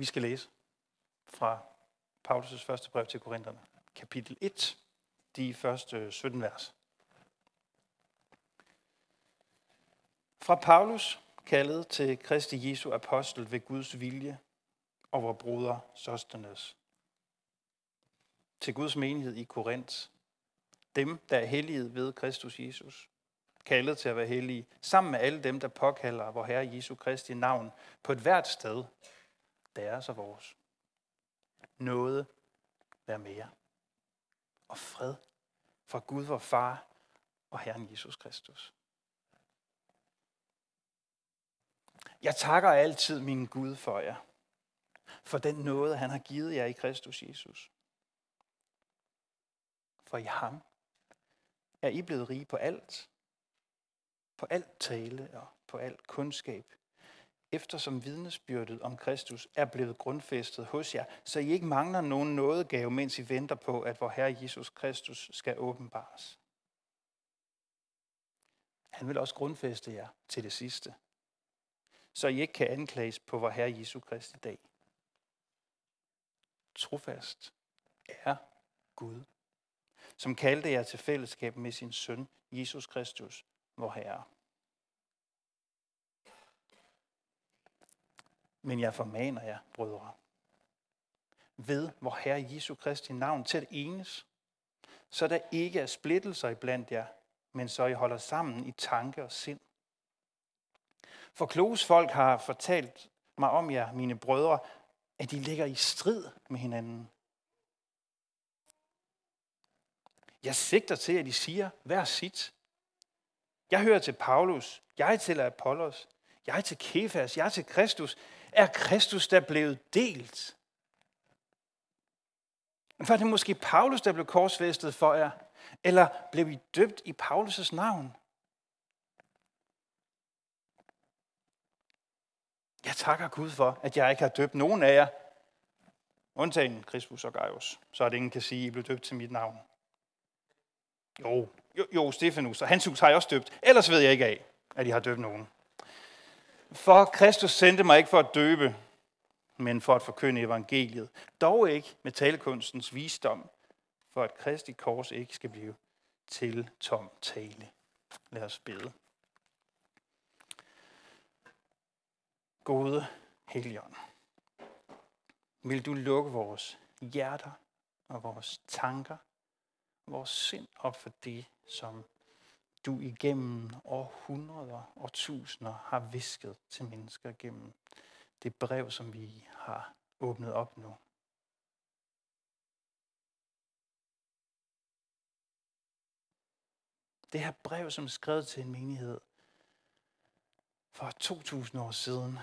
Vi skal læse fra Paulus' første brev til Korintherne, kapitel 1, de første 17 vers. Fra Paulus, kaldet til Kristi Jesu apostel ved Guds vilje, og vor broder Sostenes. Til Guds menighed i Korinth, dem, der er hellige ved Kristus Jesus, kaldet til at være hellige, sammen med alle dem, der påkalder vor Herre Jesu Kristi navn på et hvert sted, deres og vores. Noget være mere. Og fred fra Gud, vor Far og Herren Jesus Kristus. Jeg takker altid min Gud for jer, for den nåde, han har givet jer i Kristus Jesus. For i ham er I blevet rige på alt, på alt tale og på alt kundskab, eftersom vidnesbyrdet om Kristus er blevet grundfæstet hos jer, så I ikke mangler nogen nådegave, mens I venter på, at vor Herre Jesus Kristus skal åbenbares. Han vil også grundfæste jer til det sidste, så I ikke kan anklages på vor Herre Jesu Kristi dag. Trofast er Gud, som kaldte jer til fællesskab med sin søn, Jesus Kristus, vor Herre. Men jeg formaner jer, brødre, ved vor Herre Jesu Kristi navn til at enes, så der ikke er splittelser iblandt jer, men så I holder sammen i tanke og sind. For kloges folk har fortalt mig om jer, mine brødre, at de ligger i strid med hinanden. Jeg sigter til, at de siger hver sit. Jeg hører til Paulus, jeg til Apollos, jeg til Kefas, jeg til Kristus. Er Kristus der blevet delt? Var det måske Paulus, der blev korsfæstet for jer? Eller blev I døbt i Paulus' navn? Jeg takker Gud for, at jeg ikke har døbt nogen af jer, undtagen Kristus og Gaius, så at ingen kan sige, at I blev døbt til mit navn. Jo, jo, jo Stefanus og hans hus har jeg også døbt. Ellers ved jeg ikke af, at I har døbt nogen. For Kristus sendte mig ikke for at døbe, men for at forkynde evangeliet. Dog ikke med talekunstens visdom, for at Kristi kors ikke skal blive til tom tale. Lad os bede. Gode Helion, vil du lukke vores hjerter og vores tanker, vores sind op for det, som du igennem århundreder og tusinder har visket til mennesker gennem det brev, som vi har åbnet op nu. Det her brev, som er skrevet til en menighed for 2000 år siden,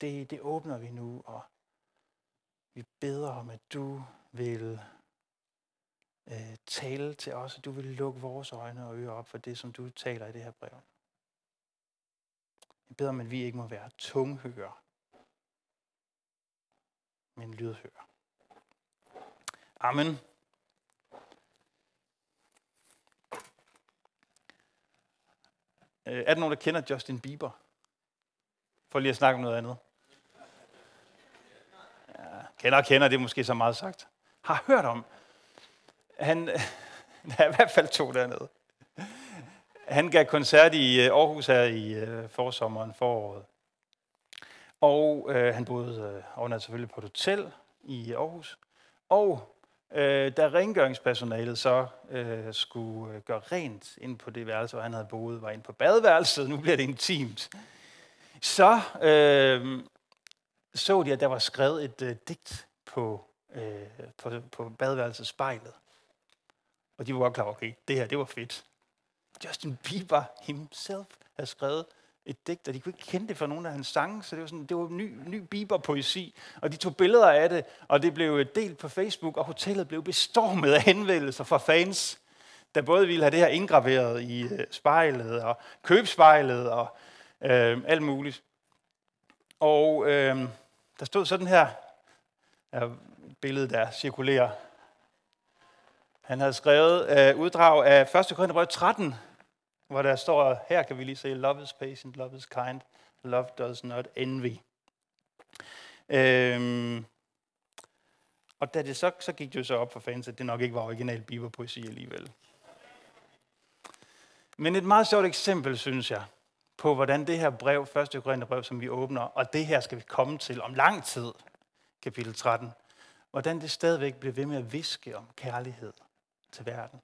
det, det åbner vi nu, og vi beder om, at du vil øh, tale til os, at du vil lukke vores øjne og ører op for det, som du taler i det her brev. Jeg beder om, at vi ikke må være tunghører, men lydhører. Amen. Øh, er der nogen, der kender Justin Bieber? For lige at snakke om noget andet. Ja, kender og kender, det er måske så meget sagt. Har hørt om. Han, der er i hvert fald to dernede. Han gav koncert i øh, Aarhus her i øh, forsommeren foråret. Og øh, han boede øh, overnat selvfølgelig på et hotel i Aarhus. Og øh, da rengøringspersonalet så øh, skulle øh, gøre rent ind på det værelse, hvor han havde boet, var ind på badeværelset, nu bliver det intimt, så øh, så de, at der var skrevet et øh, digt på, øh, på, på badeværelsespejlet. Og de var godt klar, okay, det her, det var fedt. Justin Bieber himself havde skrevet et digt, og de kunne ikke kende det fra nogen af hans sange, så det var, sådan, det var ny, ny Bieber-poesi. Og de tog billeder af det, og det blev øh, delt på Facebook, og hotellet blev bestormet af henvendelser fra fans, der både ville have det her indgraveret i øh, spejlet, og købspejlet, og øh, alt muligt. Og øh, der stod sådan her, er et billede, der cirkulerer. Han havde skrevet øh, uddrag af 1. Korintherbrev 13, hvor der står, her kan vi lige se, love is patient, love is kind, love does not envy. Øhm, og da det så, så gik det jo så op for fans, at det nok ikke var original bibelpoesi alligevel. Men et meget sjovt eksempel, synes jeg, på hvordan det her brev, 1. Korintherbrev, som vi åbner, og det her skal vi komme til om lang tid, kapitel 13, hvordan det stadigvæk bliver ved med at viske om kærlighed til verden.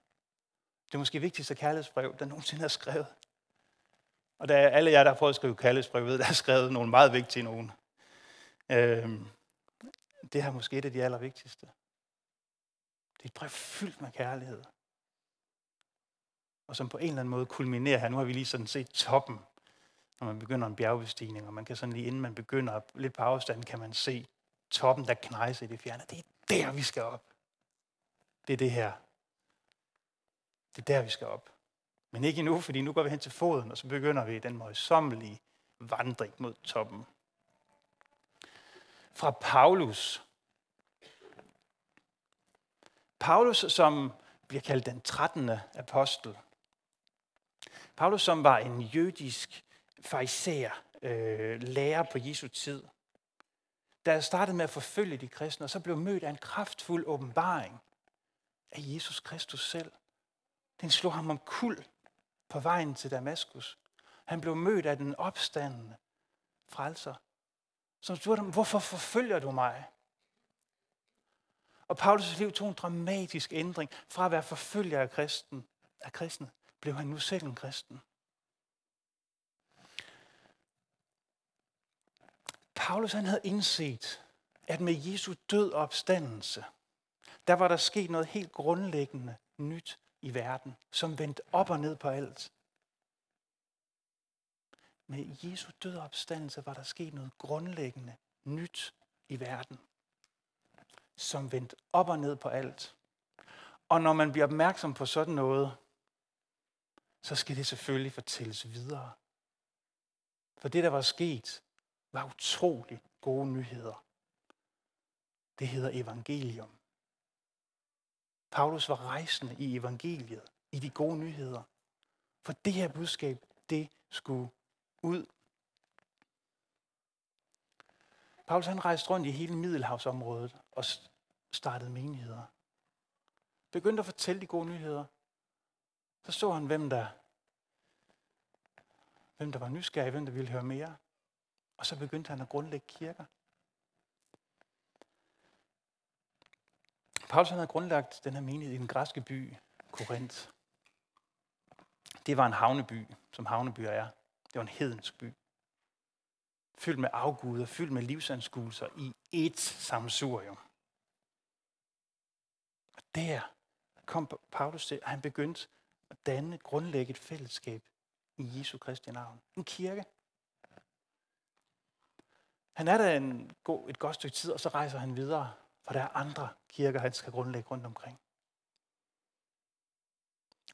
Det er måske vigtigste kærlighedsbrev, der nogensinde er skrevet. Og der er alle jer, der har prøvet at skrive kærlighedsbrev, ved, der er skrevet nogle meget vigtige nogen. Øhm, det er måske et af de allervigtigste. Det er et brev fyldt med kærlighed. Og som på en eller anden måde kulminerer her. Nu har vi lige sådan set toppen, når man begynder en bjergbestigning, og man kan sådan lige inden man begynder lidt på afstand, kan man se toppen, der knejser i det fjerne. Det er der, vi skal op. Det er det her. Det er der, vi skal op. Men ikke endnu, fordi nu går vi hen til foden, og så begynder vi den møjsommelige vandring mod toppen. Fra Paulus. Paulus, som bliver kaldt den 13. apostel. Paulus, som var en jødisk fariser, øh, lærer på Jesu tid, der startede med at forfølge de kristne, og så blev mødt af en kraftfuld åbenbaring af Jesus Kristus selv. Den slog ham om kul på vejen til Damaskus. Han blev mødt af den opstandende frelser, som spurgte ham, hvorfor forfølger du mig? Og Paulus' liv tog en dramatisk ændring. Fra at være forfølger af, kristen, af kristne, blev han nu selv en kristen. Paulus han havde indset, at med Jesu død og opstandelse, der var der sket noget helt grundlæggende nyt i verden, som vendte op og ned på alt. Med Jesu død og opstandelse var der sket noget grundlæggende nyt i verden, som vendte op og ned på alt. Og når man bliver opmærksom på sådan noget, så skal det selvfølgelig fortælles videre. For det, der var sket, var utrolig gode nyheder. Det hedder evangelium. Paulus var rejsende i evangeliet, i de gode nyheder. For det her budskab, det skulle ud. Paulus han rejste rundt i hele Middelhavsområdet og startede menigheder. Begyndte at fortælle de gode nyheder. Så så han, hvem der, hvem der var nysgerrig, hvem der ville høre mere. Og så begyndte han at grundlægge kirker. Paulus havde grundlagt den her menighed i den græske by Korinth. Det var en havneby, som havnebyer er. Det var en hedensk by. Fyldt med afguder, fyldt med livsanskuelser i ét samsurium. Og der kom Paulus til, at han begyndte at danne, grundlægge et fællesskab i Jesu Kristi navn. En kirke. Han er der en god, et godt stykke tid, og så rejser han videre, for der er andre kirker, han skal grundlægge rundt omkring.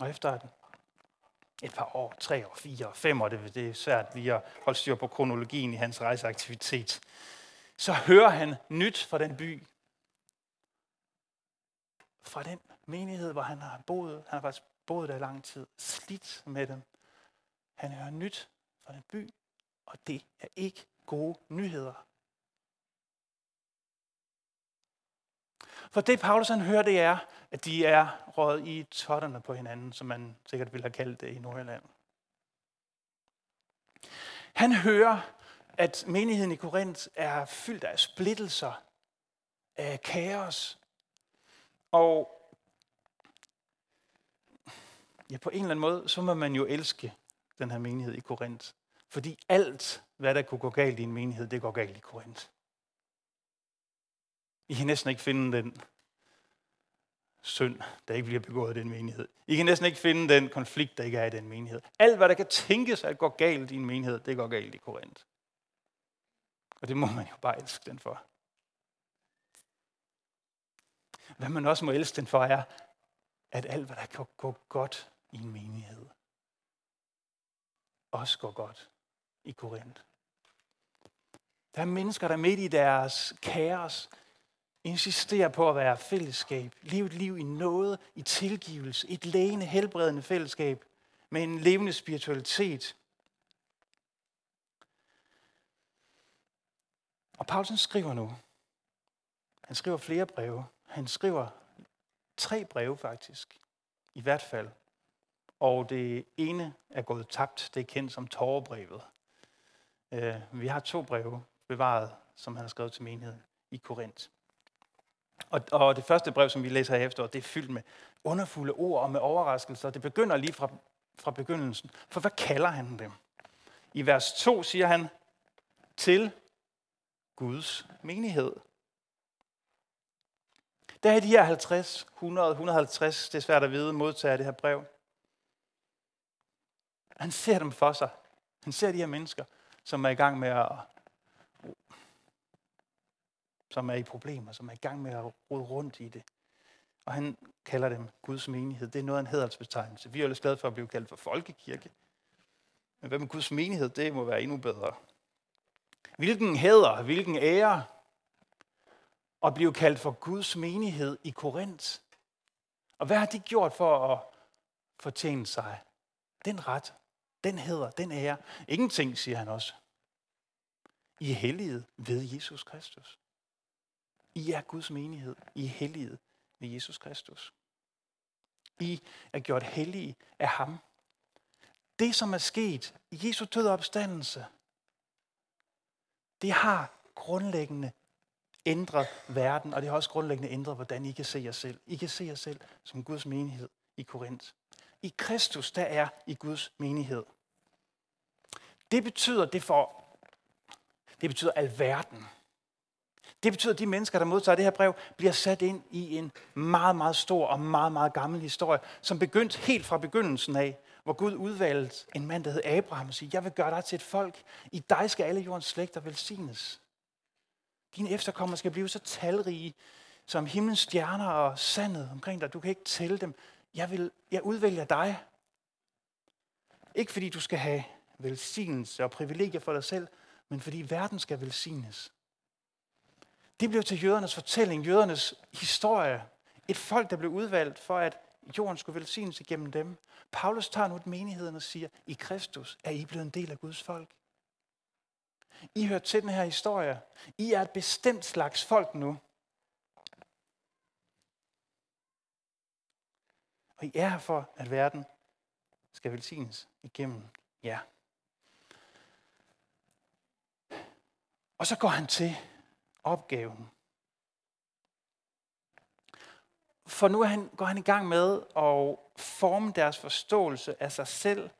Og efter et par år, tre år, fire år, fem år, det, det er svært lige at holde styr på kronologien i hans rejseaktivitet, så hører han nyt fra den by, fra den menighed, hvor han har boet. Han har faktisk boet der i lang tid, slidt med dem. Han hører nyt fra den by, og det er ikke gode nyheder. For det Paulus han hører, det er, at de er råd i totterne på hinanden, som man sikkert ville have kaldt det i Nordjylland. Han hører, at menigheden i Korinth er fyldt af splittelser, af kaos. Og ja, på en eller anden måde, så må man jo elske den her menighed i Korinth. Fordi alt, hvad der kunne gå galt i en menighed, det går galt i Korinth. I kan næsten ikke finde den synd, der ikke bliver begået i den menighed. I kan næsten ikke finde den konflikt, der ikke er i den menighed. Alt, hvad der kan tænkes at gå galt i en menighed, det går galt i Korinth. Og det må man jo bare elske den for. Hvad man også må elske den for, er, at alt, hvad der kan gå godt i en menighed, også går godt i Korinth. Der er mennesker, der midt i deres kaos insisterer på at være fællesskab. Liv et liv i noget, i tilgivelse. Et lægende, helbredende fællesskab med en levende spiritualitet. Og Paulsen skriver nu. Han skriver flere breve. Han skriver tre breve faktisk. I hvert fald. Og det ene er gået tabt. Det er kendt som tårerbrevet. Øh, vi har to breve bevaret, som han har skrevet til menigheden i Korinth. Og, og det første brev, som vi læser her efter, det er fyldt med underfulde ord og med overraskelser. Det begynder lige fra, fra begyndelsen. For hvad kalder han dem? I vers 2 siger han, til Guds menighed. Der er de her 50, 100, 150, det er svært at vide, modtager det her brev. Han ser dem for sig. Han ser de her mennesker, som er i gang med at som er i problemer, som er i gang med at rode rundt i det. Og han kalder dem Guds menighed. Det er noget af en hedersbetegnelse. Vi er jo glade for at blive kaldt for folkekirke. Men hvad med Guds menighed, det må være endnu bedre. Hvilken hæder, hvilken ære at blive kaldt for Guds menighed i Korinth. Og hvad har de gjort for at fortjene sig den ret, den hæder, den ære? Ingenting, siger han også. I hellighed helliget ved Jesus Kristus. I er Guds menighed. I er helliget ved Jesus Kristus. I er gjort hellige af ham. Det, som er sket i Jesu død opstandelse, det har grundlæggende ændret verden, og det har også grundlæggende ændret, hvordan I kan se jer selv. I kan se jer selv som Guds menighed i Korinth. I Kristus, der er i Guds menighed. Det betyder, det for, det betyder alverden. Det betyder, at de mennesker, der modtager det her brev, bliver sat ind i en meget, meget stor og meget, meget gammel historie, som begyndte helt fra begyndelsen af, hvor Gud udvalgte en mand, der hed Abraham, og siger, jeg vil gøre dig til et folk. I dig skal alle jordens slægter velsignes. Dine efterkommere skal blive så talrige, som himlens stjerner og sandet omkring dig. Du kan ikke tælle dem. Jeg, vil, jeg udvælger dig. Ikke fordi du skal have velsignelse og privilegier for dig selv, men fordi verden skal velsignes. Det blev til jødernes fortælling, jødernes historie. Et folk, der blev udvalgt for, at jorden skulle velsignes igennem dem. Paulus tager nu menigheden og siger, i Kristus er I blevet en del af Guds folk. I hører til den her historie. I er et bestemt slags folk nu. Og I er her for, at verden skal velsignes igennem jer. Og så går han til opgaven. For nu er han, går han i gang med at forme deres forståelse af sig selv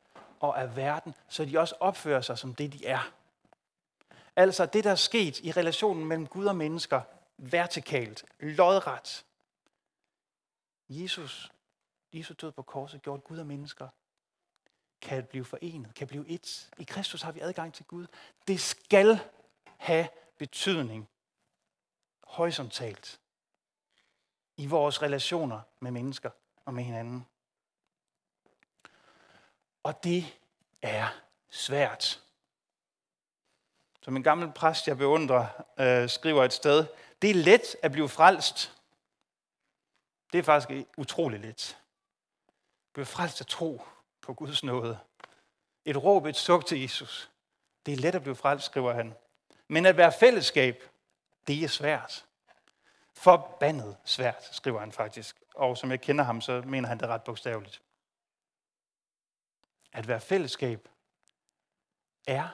og af verden, så de også opfører sig som det, de er. Altså det, der er sket i relationen mellem Gud og mennesker, vertikalt, lodret. Jesus, Jesus død på korset, gjorde Gud og mennesker kan blive forenet, kan blive et. I Kristus har vi adgang til Gud. Det skal have betydning horisontalt i vores relationer med mennesker og med hinanden. Og det er svært. Som en gammel præst, jeg beundrer, øh, skriver et sted, det er let at blive frelst. Det er faktisk utroligt let. Blive frelst at tro på Guds nåde. Et råb, et suk til Jesus. Det er let at blive frelst, skriver han. Men at være fællesskab, det er svært. Forbandet svært, skriver han faktisk. Og som jeg kender ham, så mener han det ret bogstaveligt. At være fællesskab er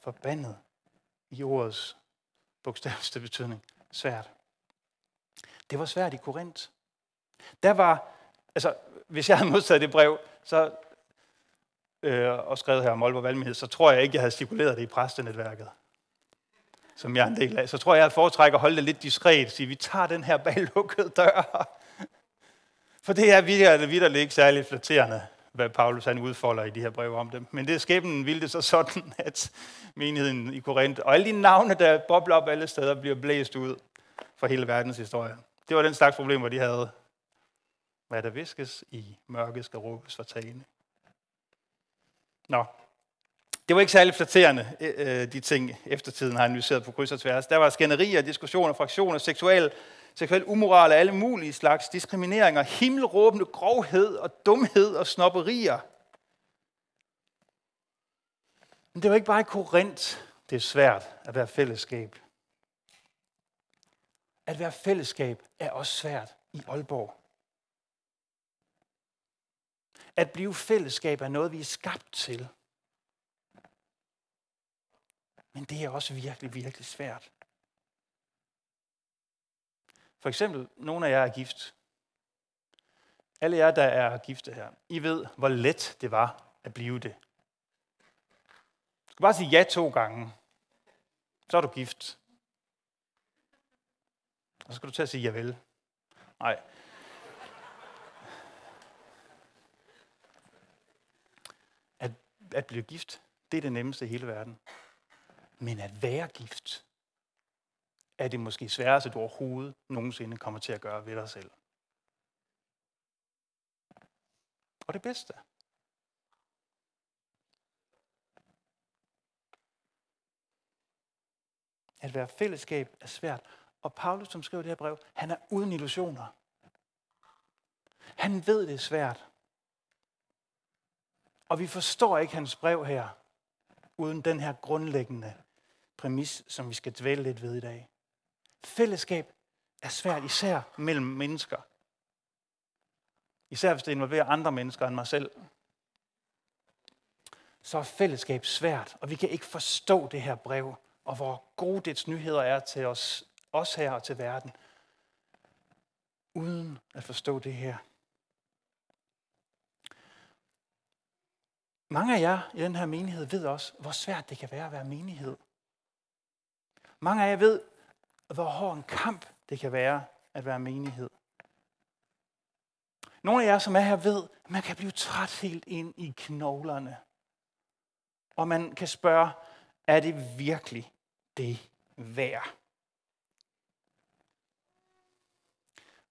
forbandet i ordets bogstaveligste betydning svært. Det var svært i Korinth. Der var, altså, hvis jeg havde modtaget det brev, så, øh, og skrevet her om Aalborg Valgmenighed, så tror jeg ikke, jeg havde stipuleret det i præstenetværket som jeg er en del af, så tror jeg, jeg foretrækker at holde det lidt diskret, sige, vi tager den her bag lukkede dør. For det er vidderligt, videre ikke særlig flatterende, hvad Paulus han udfolder i de her breve om dem. Men det skæbnen ville det så sådan, at menigheden i Korinth, og alle de navne, der bobler op alle steder, bliver blæst ud fra hele verdens historie. Det var den slags problemer, de havde. Hvad der viskes i mørket skal råbes for tagene. Nå, det var ikke særlig flatterende, øh, øh, de ting, eftertiden har analyseret på kryds og tværs. Der var skænderier, diskussioner, fraktioner, seksuel, seksuel umoral og alle mulige slags diskrimineringer, himmelråbende grovhed og dumhed og snopperier. Men det var ikke bare i Korinth, det er svært at være fællesskab. At være fællesskab er også svært i Aalborg. At blive fællesskab er noget, vi er skabt til. Men det er også virkelig, virkelig svært. For eksempel, nogle af jer er gift. Alle jer, der er gifte her, I ved, hvor let det var at blive det. Du skal bare sige ja to gange. Så er du gift. Og så skal du til at sige ja vel. Nej. At, at blive gift, det er det nemmeste i hele verden. Men at være gift, er det måske sværeste, du overhovedet nogensinde kommer til at gøre ved dig selv. Og det bedste. At være fællesskab er svært. Og Paulus, som skriver det her brev, han er uden illusioner. Han ved, det er svært. Og vi forstår ikke hans brev her, uden den her grundlæggende præmis, som vi skal dvæle lidt ved i dag. Fællesskab er svært, især mellem mennesker. Især hvis det involverer andre mennesker end mig selv. Så er fællesskab svært, og vi kan ikke forstå det her brev, og hvor gode dets nyheder er til os, os her og til verden, uden at forstå det her. Mange af jer i den her menighed ved også, hvor svært det kan være at være menighed. Mange af jer ved, hvor hård en kamp det kan være at være menighed. Nogle af jer, som er her, ved, at man kan blive træt helt ind i knoglerne. Og man kan spørge, er det virkelig det værd?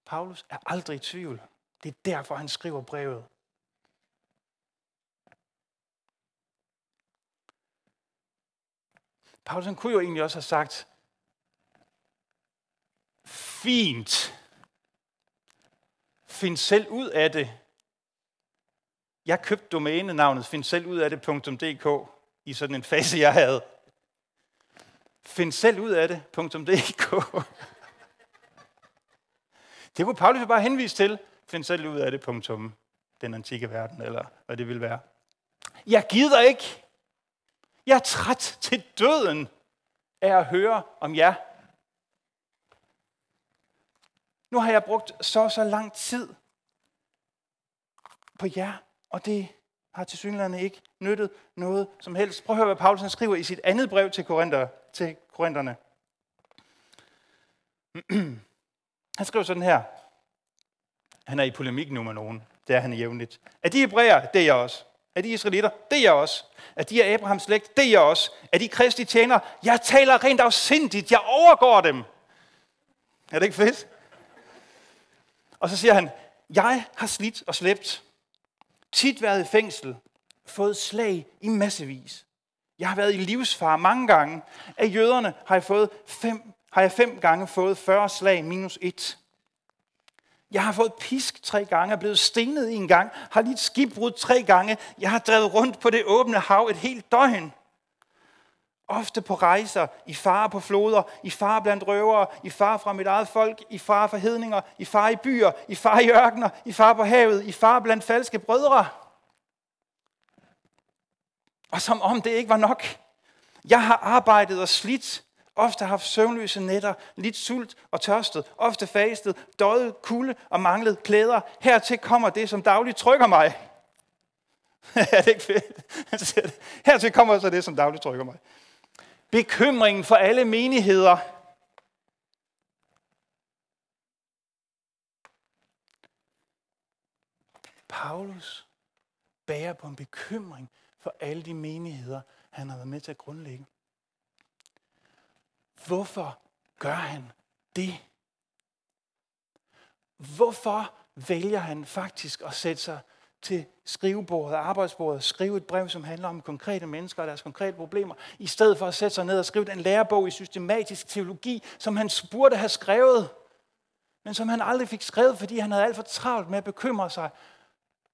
Paulus er aldrig i tvivl. Det er derfor, han skriver brevet. Paulus han kunne jo egentlig også have sagt, fint, find selv ud af det. Jeg købte domænenavnet find selv ud af det.dk i sådan en fase, jeg havde. Find selv ud af det.dk. Det kunne Paulus bare henvise til. Find selv ud af det. Punktum. Den antikke verden, eller hvad det vil være. Jeg gider ikke. Jeg er træt til døden af at høre om jer. Nu har jeg brugt så så lang tid på jer, og det har til synligheden ikke nyttet noget som helst. Prøv at høre, hvad Paulus skriver i sit andet brev til, Korinther, til Korintherne. Han skriver sådan her. Han er i polemik nu med nogen. Det er han jævnligt. Er de hebræer? Det er jeg også. Er de israelitter? Det er jeg også. Er de af Abrahams slægt? Det er jeg også. Er de kristi tjener? Jeg taler rent afsindigt. Jeg overgår dem. Er det ikke fedt? Og så siger han, jeg har slidt og slæbt, tit været i fængsel, fået slag i massevis. Jeg har været i livsfar mange gange. Af jøderne har jeg, fået fem, har jeg fem gange fået 40 slag minus 1. Jeg har fået pisk tre gange, er blevet stenet en gang, har lidt skibbrud tre gange. Jeg har drevet rundt på det åbne hav et helt døgn. Ofte på rejser, i fare på floder, i fare blandt røvere, i fare fra mit eget folk, i fare for hedninger, i fare i byer, i fare i ørkener, i fare på havet, i fare blandt falske brødre. Og som om det ikke var nok. Jeg har arbejdet og slidt, ofte haft søvnløse nætter, lidt sult og tørstet, ofte fastet, døjet, kulde og manglet klæder. Hertil kommer det, som dagligt trykker mig. er det ikke fedt? Hertil kommer så det, som dagligt trykker mig bekymringen for alle menigheder. Paulus bærer på en bekymring for alle de menigheder, han har været med til at grundlægge. Hvorfor gør han det? Hvorfor vælger han faktisk at sætte sig til skrivebordet, arbejdsbordet, skrive et brev, som handler om konkrete mennesker og deres konkrete problemer, i stedet for at sætte sig ned og skrive den lærebog i systematisk teologi, som han burde have skrevet, men som han aldrig fik skrevet, fordi han havde alt for travlt med at bekymre sig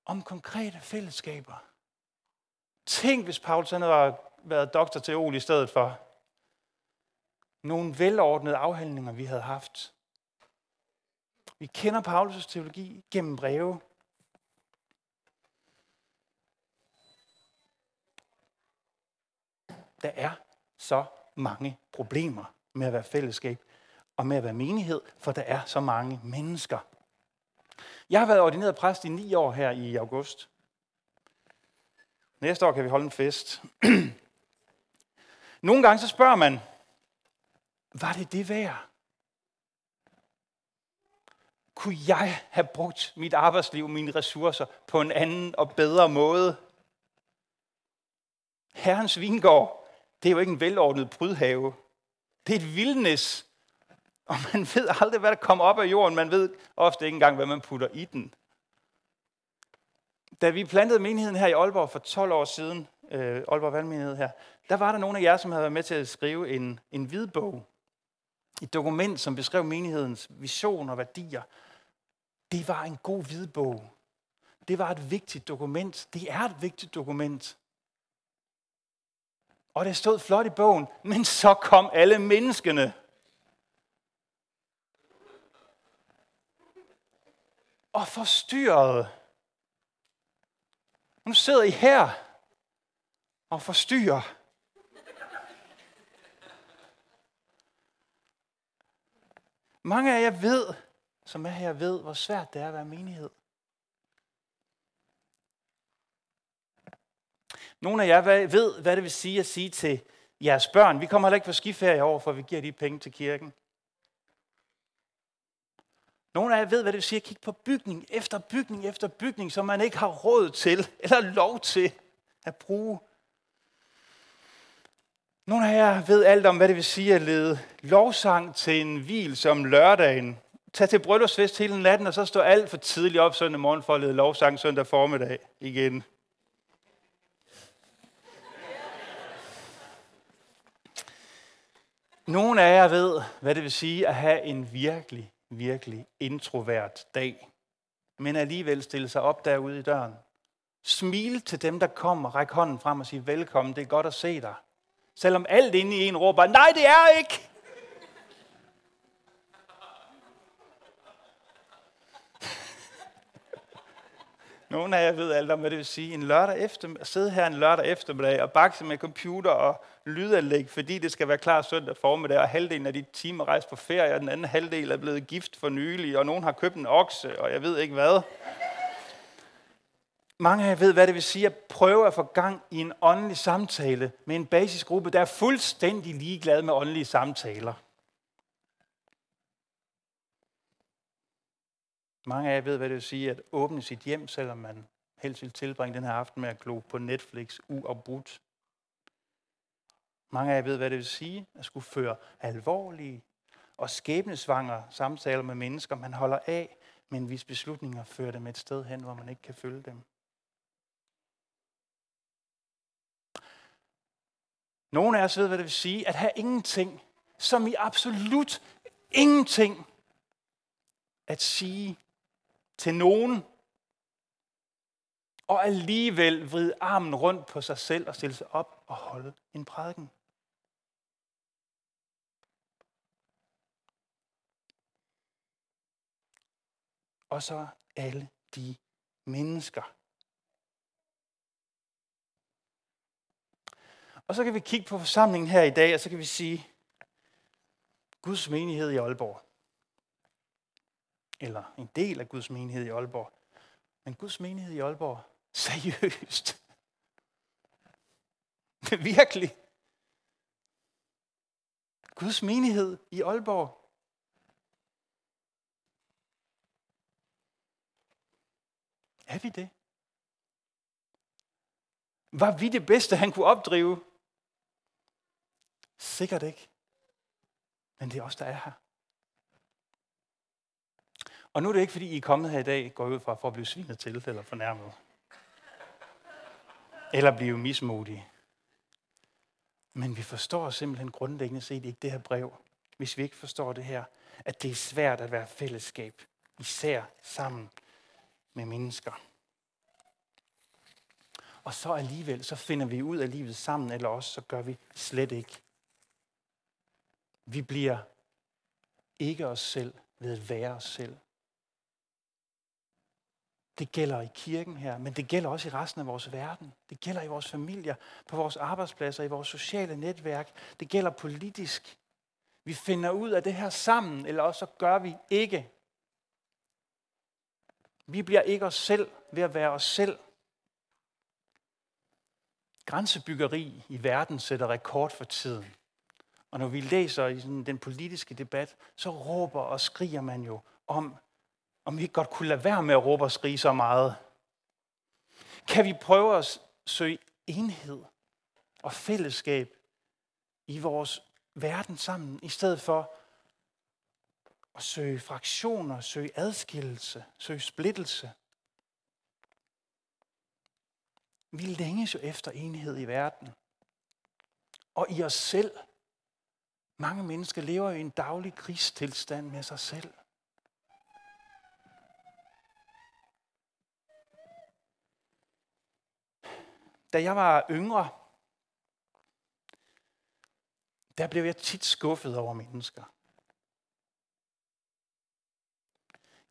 om konkrete fællesskaber. Tænk, hvis Paulus havde været doktor til Ol i stedet for nogle velordnede afhandlinger, vi havde haft Vi kender Paulus' teologi gennem breve. Der er så mange problemer med at være fællesskab og med at være menighed, for der er så mange mennesker. Jeg har været ordineret præst i ni år her i august. Næste år kan vi holde en fest. Nogle gange så spørger man, var det det værd? Kunne jeg have brugt mit arbejdsliv, mine ressourcer på en anden og bedre måde? Herrens vingård, det er jo ikke en velordnet prydhave. Det er et vildnes, og man ved aldrig, hvad der kommer op af jorden. Man ved ofte ikke engang, hvad man putter i den. Da vi plantede menigheden her i Aalborg for 12 år siden, øh, Aalborg Valgmenighed her, der var der nogle af jer, som havde været med til at skrive en, en hvidbog. Et dokument, som beskrev menighedens vision og værdier. Det var en god hvidbog. Det var et vigtigt dokument. Det er et vigtigt dokument. Og det stod flot i bogen, men så kom alle menneskene. Og forstyrrede. Nu sidder I her og forstyrrer. Mange af jer ved, som er her, ved, hvor svært det er at være menighed. Nogle af jer ved, hvad det vil sige at sige til jeres børn, vi kommer heller ikke på skiferie i år, for vi giver de penge til kirken. Nogle af jer ved, hvad det vil sige at kigge på bygning efter bygning efter bygning, som man ikke har råd til eller lov til at bruge. Nogle af jer ved alt om, hvad det vil sige at lede lovsang til en hvil som lørdagen. Tag til bryllupsfest hele natten, og så stå alt for tidligt op søndag morgen for at lede lovsang søndag formiddag igen. Nogle af jer ved, hvad det vil sige at have en virkelig, virkelig introvert dag. Men alligevel stille sig op derude i døren. Smil til dem, der kommer, ræk hånden frem og sige velkommen, det er godt at se dig. Selvom alt inde i en råber, nej det er ikke! Nogle af jer ved alt om, hvad det vil sige. En lørdag efter, at sidde her en lørdag eftermiddag og bakse med computer og lydanlæg, fordi det skal være klar søndag formiddag, og halvdelen af de timer rejser på ferie, og den anden halvdel er blevet gift for nylig, og nogen har købt en okse, og jeg ved ikke hvad. Mange af jer ved, hvad det vil sige at prøve at få gang i en åndelig samtale med en basisgruppe, der er fuldstændig ligeglad med åndelige samtaler. Mange af jer ved, hvad det vil sige at åbne sit hjem, selvom man helst vil tilbringe den her aften med at glo på Netflix uafbrudt. Mange af jer ved, hvad det vil sige at skulle føre alvorlige og skæbnesvangre samtaler med mennesker, man holder af, men hvis beslutninger fører dem et sted hen, hvor man ikke kan følge dem. Nogle af os ved, hvad det vil sige at have ingenting, som i absolut ingenting at sige til nogen, og alligevel vride armen rundt på sig selv og stille sig op og holde en prædiken. Og så alle de mennesker. Og så kan vi kigge på forsamlingen her i dag, og så kan vi sige, Guds menighed i Aalborg eller en del af Guds menighed i Aalborg. Men Guds menighed i Aalborg, seriøst. Virkelig. Guds menighed i Aalborg. Er vi det? Var vi det bedste, han kunne opdrive? Sikkert ikke. Men det er os, der er her. Og nu er det ikke, fordi I er kommet her i dag, går ud fra for at blive svinet til eller fornærmet. Eller blive mismodige. Men vi forstår simpelthen grundlæggende set ikke det her brev, hvis vi ikke forstår det her, at det er svært at være fællesskab, især sammen med mennesker. Og så alligevel, så finder vi ud af livet sammen, eller også så gør vi slet ikke. Vi bliver ikke os selv ved at være os selv Det gælder i kirken her, men det gælder også i resten af vores verden. Det gælder i vores familier, på vores arbejdspladser, i vores sociale netværk. Det gælder politisk. Vi finder ud af det her sammen, eller også gør vi ikke. Vi bliver ikke os selv ved at være os selv. Grænsebyggeri i verden sætter rekord for tiden. Og når vi læser i sådan den politiske debat, så råber og skriger man jo om, om vi ikke godt kunne lade være med at råbe og skrige så meget. Kan vi prøve at søge enhed og fællesskab i vores verden sammen, i stedet for at søge fraktioner, søge adskillelse, søge splittelse? Vi længes jo efter enhed i verden. Og i os selv. Mange mennesker lever i en daglig krigstilstand med sig selv. Da jeg var yngre, der blev jeg tit skuffet over mennesker.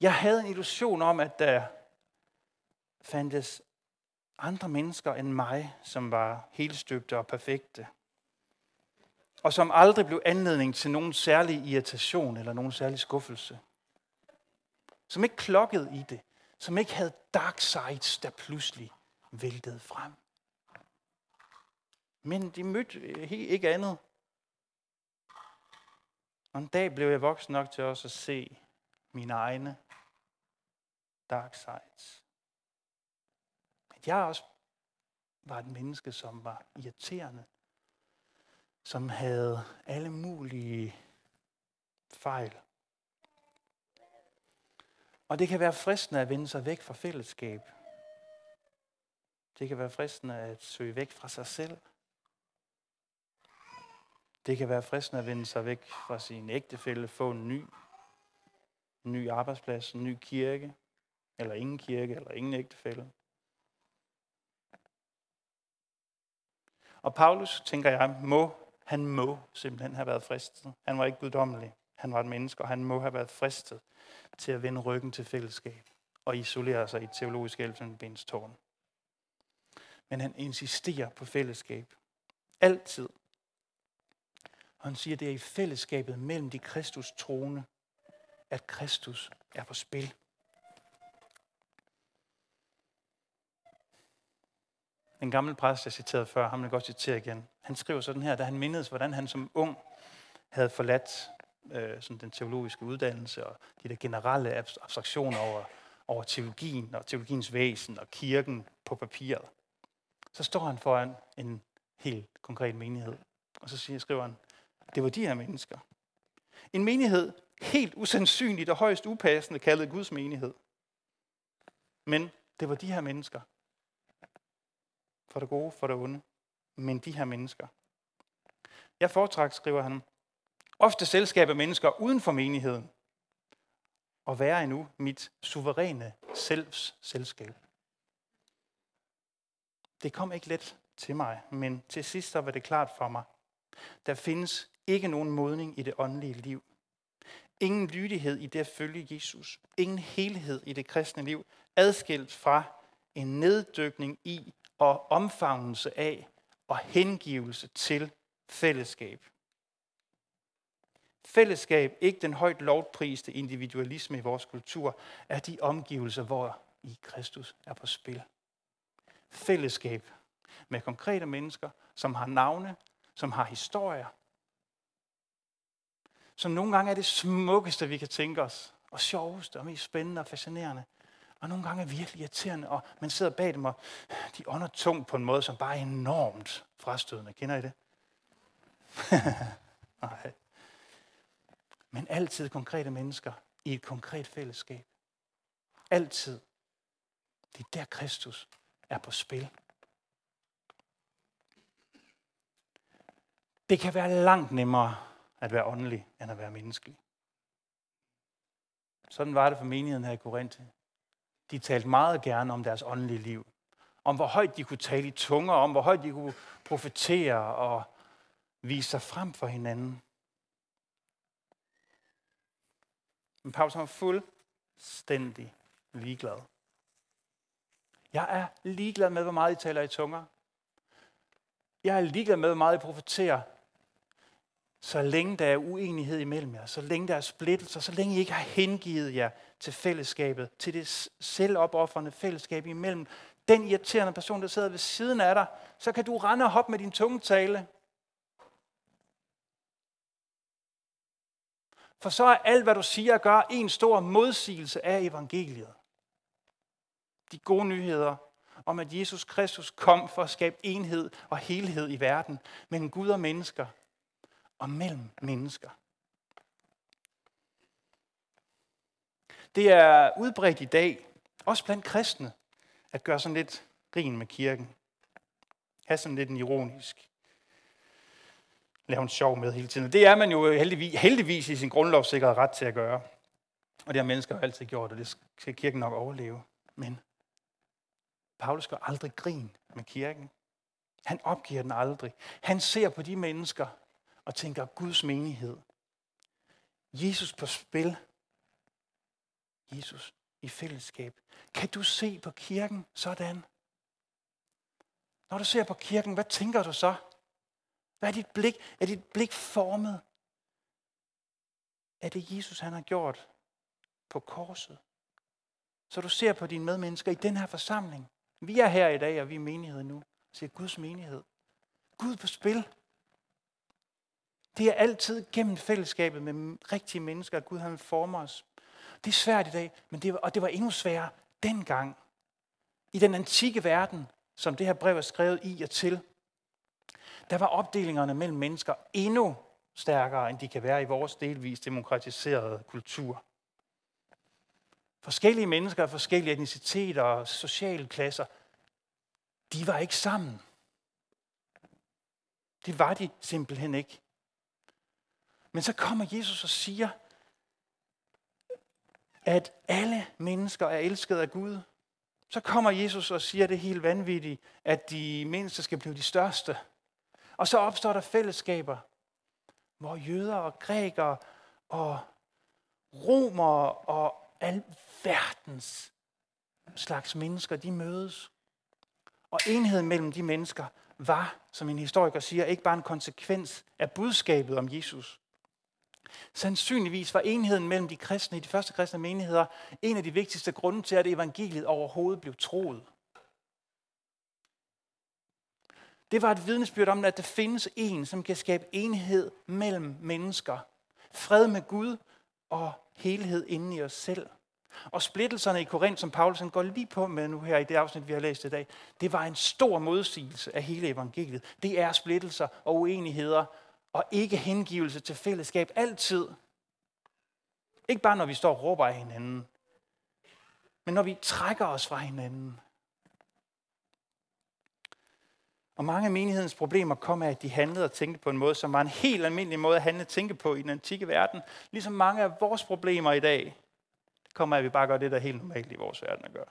Jeg havde en illusion om, at der fandtes andre mennesker end mig, som var helstøbte og perfekte. Og som aldrig blev anledning til nogen særlig irritation eller nogen særlig skuffelse. Som ikke klokkede i det. Som ikke havde dark sides, der pludselig væltede frem. Men de mødte øh, ikke andet. Og en dag blev jeg voksen nok til også at se mine egne dark sides. At jeg også var et menneske, som var irriterende. Som havde alle mulige fejl. Og det kan være fristende at vende sig væk fra fællesskab. Det kan være fristende at søge væk fra sig selv. Det kan være fristende at vende sig væk fra sin ægtefælle, få en ny, en ny arbejdsplads, en ny kirke, eller ingen kirke, eller ingen ægtefælle. Og Paulus, tænker jeg, må, han må simpelthen have været fristet. Han var ikke guddommelig. Han var et menneske, og han må have været fristet til at vende ryggen til fællesskab og isolere sig i et teologisk elfenbenstårn. Men han insisterer på fællesskab. Altid. Og han siger, at det er i fællesskabet mellem de Kristus troende, at Kristus er på spil. Den gamle præst, jeg citerede før, ham vil jeg godt citere igen. Han skriver sådan her, da han mindedes, hvordan han som ung havde forladt øh, sådan den teologiske uddannelse og de der generelle abstraktioner over, over teologien og teologiens væsen og kirken på papiret. Så står han foran en helt konkret menighed, og så siger, skriver han, det var de her mennesker. En menighed, helt usandsynligt og højst upassende, kaldet Guds menighed. Men det var de her mennesker. For det gode, for det onde. Men de her mennesker. Jeg foretrækker, skriver han, ofte selskab af mennesker uden for menigheden. Og være endnu mit suveræne selvs selskab. Det kom ikke let til mig, men til sidst var det klart for mig. Der findes ikke nogen modning i det åndelige liv. Ingen lydighed i det at følge Jesus. Ingen helhed i det kristne liv. Adskilt fra en neddykning i og omfavnelse af og hengivelse til fællesskab. Fællesskab, ikke den højt lovpriste individualisme i vores kultur, er de omgivelser, hvor i Kristus er på spil. Fællesskab med konkrete mennesker, som har navne, som har historier, som nogle gange er det smukkeste, vi kan tænke os, og sjoveste, og mest spændende og fascinerende. Og nogle gange er virkelig irriterende, og man sidder bag dem, og de ånder tungt på en måde, som bare er enormt frastødende. Kender I det? Nej. Men altid konkrete mennesker i et konkret fællesskab. Altid. Det er der, Kristus er på spil. Det kan være langt nemmere at være åndelig, end at være menneskelig. Sådan var det for menigheden her i Korinthe. De talte meget gerne om deres åndelige liv. Om hvor højt de kunne tale i tunger, om hvor højt de kunne profetere og vise sig frem for hinanden. Men Paulus var fuldstændig ligeglad. Jeg er ligeglad med, hvor meget I taler i tunger. Jeg er ligeglad med, hvor meget I profeterer. Så længe der er uenighed imellem jer, så længe der er splittelser, så længe I ikke har hengivet jer til fællesskabet, til det selvopoffrende fællesskab imellem den irriterende person, der sidder ved siden af dig, så kan du rende og hoppe med din tungetale. For så er alt, hvad du siger og gør, en stor modsigelse af evangeliet. De gode nyheder om, at Jesus Kristus kom for at skabe enhed og helhed i verden mellem Gud og mennesker og mellem mennesker. Det er udbredt i dag, også blandt kristne, at gøre sådan lidt grin med kirken. Ha' sådan lidt en ironisk. Lave en sjov med hele tiden. Det er man jo heldigvis, heldigvis i sin grundlovssikrede ret til at gøre. Og det har mennesker jo altid gjort, og det skal kirken nok overleve. Men Paulus gør aldrig grin med kirken. Han opgiver den aldrig. Han ser på de mennesker og tænker Guds menighed. Jesus på spil. Jesus i fællesskab. Kan du se på kirken sådan? Når du ser på kirken, hvad tænker du så? Hvad er dit blik? Er dit blik formet af det, Jesus han har gjort på korset? Så du ser på dine medmennesker i den her forsamling. Vi er her i dag, og vi er menighed nu. Ser Guds menighed. Gud på spil. Det er altid gennem fællesskabet med rigtige mennesker, at Gud han former os. Det er svært i dag, men det var, og det var endnu sværere dengang. I den antikke verden, som det her brev er skrevet i og til, der var opdelingerne mellem mennesker endnu stærkere, end de kan være i vores delvis demokratiserede kultur. Forskellige mennesker af forskellige etniciteter og sociale klasser, de var ikke sammen. Det var de simpelthen ikke. Men så kommer Jesus og siger, at alle mennesker er elsket af Gud. Så kommer Jesus og siger det helt vanvittige, at de mindste skal blive de største. Og så opstår der fællesskaber, hvor jøder og grækere og romere og alverdens slags mennesker, de mødes. Og enheden mellem de mennesker var, som en historiker siger, ikke bare en konsekvens af budskabet om Jesus. Sandsynligvis var enheden mellem de kristne i de første kristne menigheder en af de vigtigste grunde til, at evangeliet overhovedet blev troet. Det var et vidnesbyrd om, at der findes en, som kan skabe enhed mellem mennesker. Fred med Gud og helhed inden i os selv. Og splittelserne i Korinth, som Paulus han går lige på med nu her i det afsnit, vi har læst i dag, det var en stor modsigelse af hele evangeliet. Det er splittelser og uenigheder og ikke hengivelse til fællesskab altid. Ikke bare når vi står og råber af hinanden, men når vi trækker os fra hinanden. Og mange af menighedens problemer kom af, at de handlede og tænkte på en måde, som var en helt almindelig måde at handle og tænke på i den antikke verden. Ligesom mange af vores problemer i dag, kommer af, at vi bare gør det, der er helt normalt i vores verden at gøre.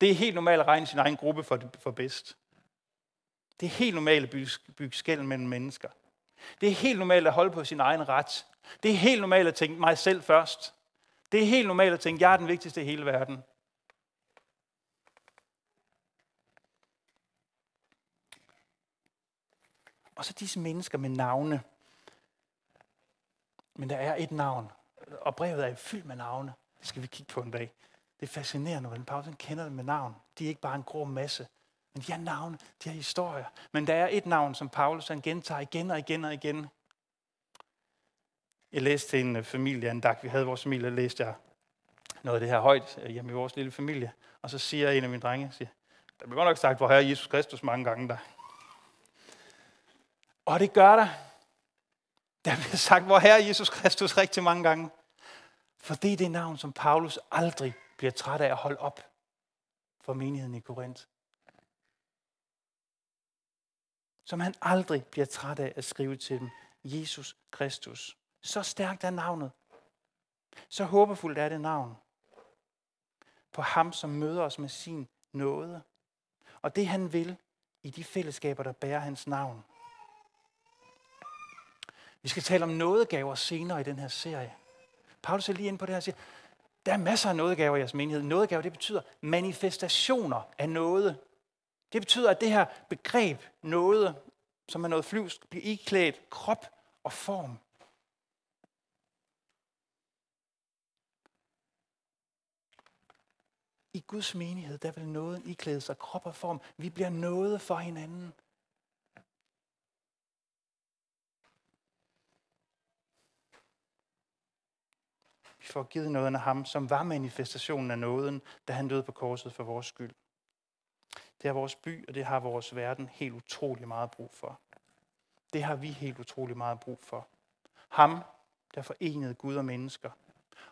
Det er helt normalt at regne sin egen gruppe for, for bedst. Det er helt normalt at bygge, bygge skæld mellem mennesker. Det er helt normalt at holde på sin egen ret. Det er helt normalt at tænke mig selv først. Det er helt normalt at tænke, jeg er den vigtigste i hele verden. Og så disse mennesker med navne. Men der er et navn, og brevet er fyldt med navne. Det skal vi kigge på en dag. Det er fascinerende, hvordan Paulus kender dem med navn. De er ikke bare en grå masse. Men de har navne, de har historier. Men der er et navn, som Paulus han gentager igen og igen og igen. Jeg læste til en øh, familie, en dag vi havde vores familie, læste jeg noget af det her højt øh, hjemme i vores lille familie. Og så siger en af mine drenge, siger, der bliver godt nok sagt, hvor Herre Jesus Kristus mange gange der. Og det gør der. Der bliver sagt, hvor Herre Jesus Kristus rigtig mange gange. For det er det navn, som Paulus aldrig bliver træt af at holde op for menigheden i Korinth. Som han aldrig bliver træt af at skrive til dem. Jesus Kristus. Så stærkt er navnet. Så håbefuldt er det navn. På ham, som møder os med sin nåde. Og det han vil i de fællesskaber, der bærer hans navn. Vi skal tale om nådegaver senere i den her serie. Paulus er lige inde på det her og siger, Der er masser af nådegaver i jeres menighed. Nådegaver, det betyder manifestationer af noget. Det betyder, at det her begreb, noget, som er noget flyvsk, bliver iklædt krop og form. I Guds menighed, der vil nåden iklæde sig krop og form. Vi bliver noget for hinanden. Vi får givet nåden af ham, som var manifestationen af nåden, da han døde på korset for vores skyld. Det har vores by, og det har vores verden helt utrolig meget brug for. Det har vi helt utrolig meget brug for. Ham, der forenede Gud og mennesker,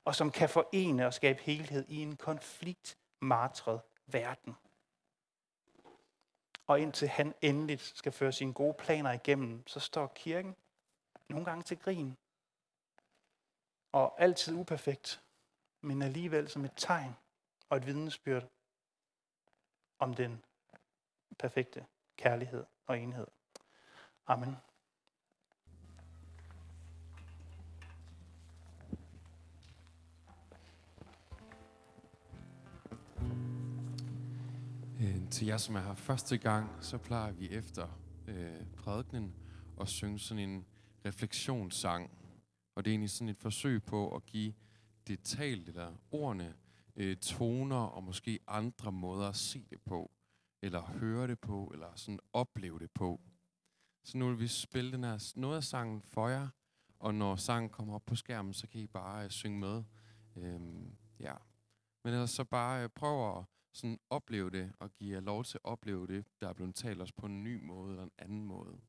og som kan forene og skabe helhed i en konfliktmartret verden. Og indtil han endeligt skal føre sine gode planer igennem, så står kirken nogle gange til grin. Og altid uperfekt, men alligevel som et tegn og et vidnesbyrd om den perfekte kærlighed og enhed. Amen. Øh, til jer, som er her første gang, så plejer vi efter øh, prædikenen at synge sådan en refleksionssang. Og det er egentlig sådan et forsøg på at give det talt eller ordene øh, toner og måske andre måder at se det på, eller høre det på, eller sådan opleve det på. Så nu vil vi spille den her, noget af sangen for jer, og når sangen kommer op på skærmen, så kan I bare øh, synge med. Øhm, ja. Men ellers så bare øh, prøv at sådan opleve det, og give jer lov til at opleve det, der er blevet talt os på en ny måde eller en anden måde.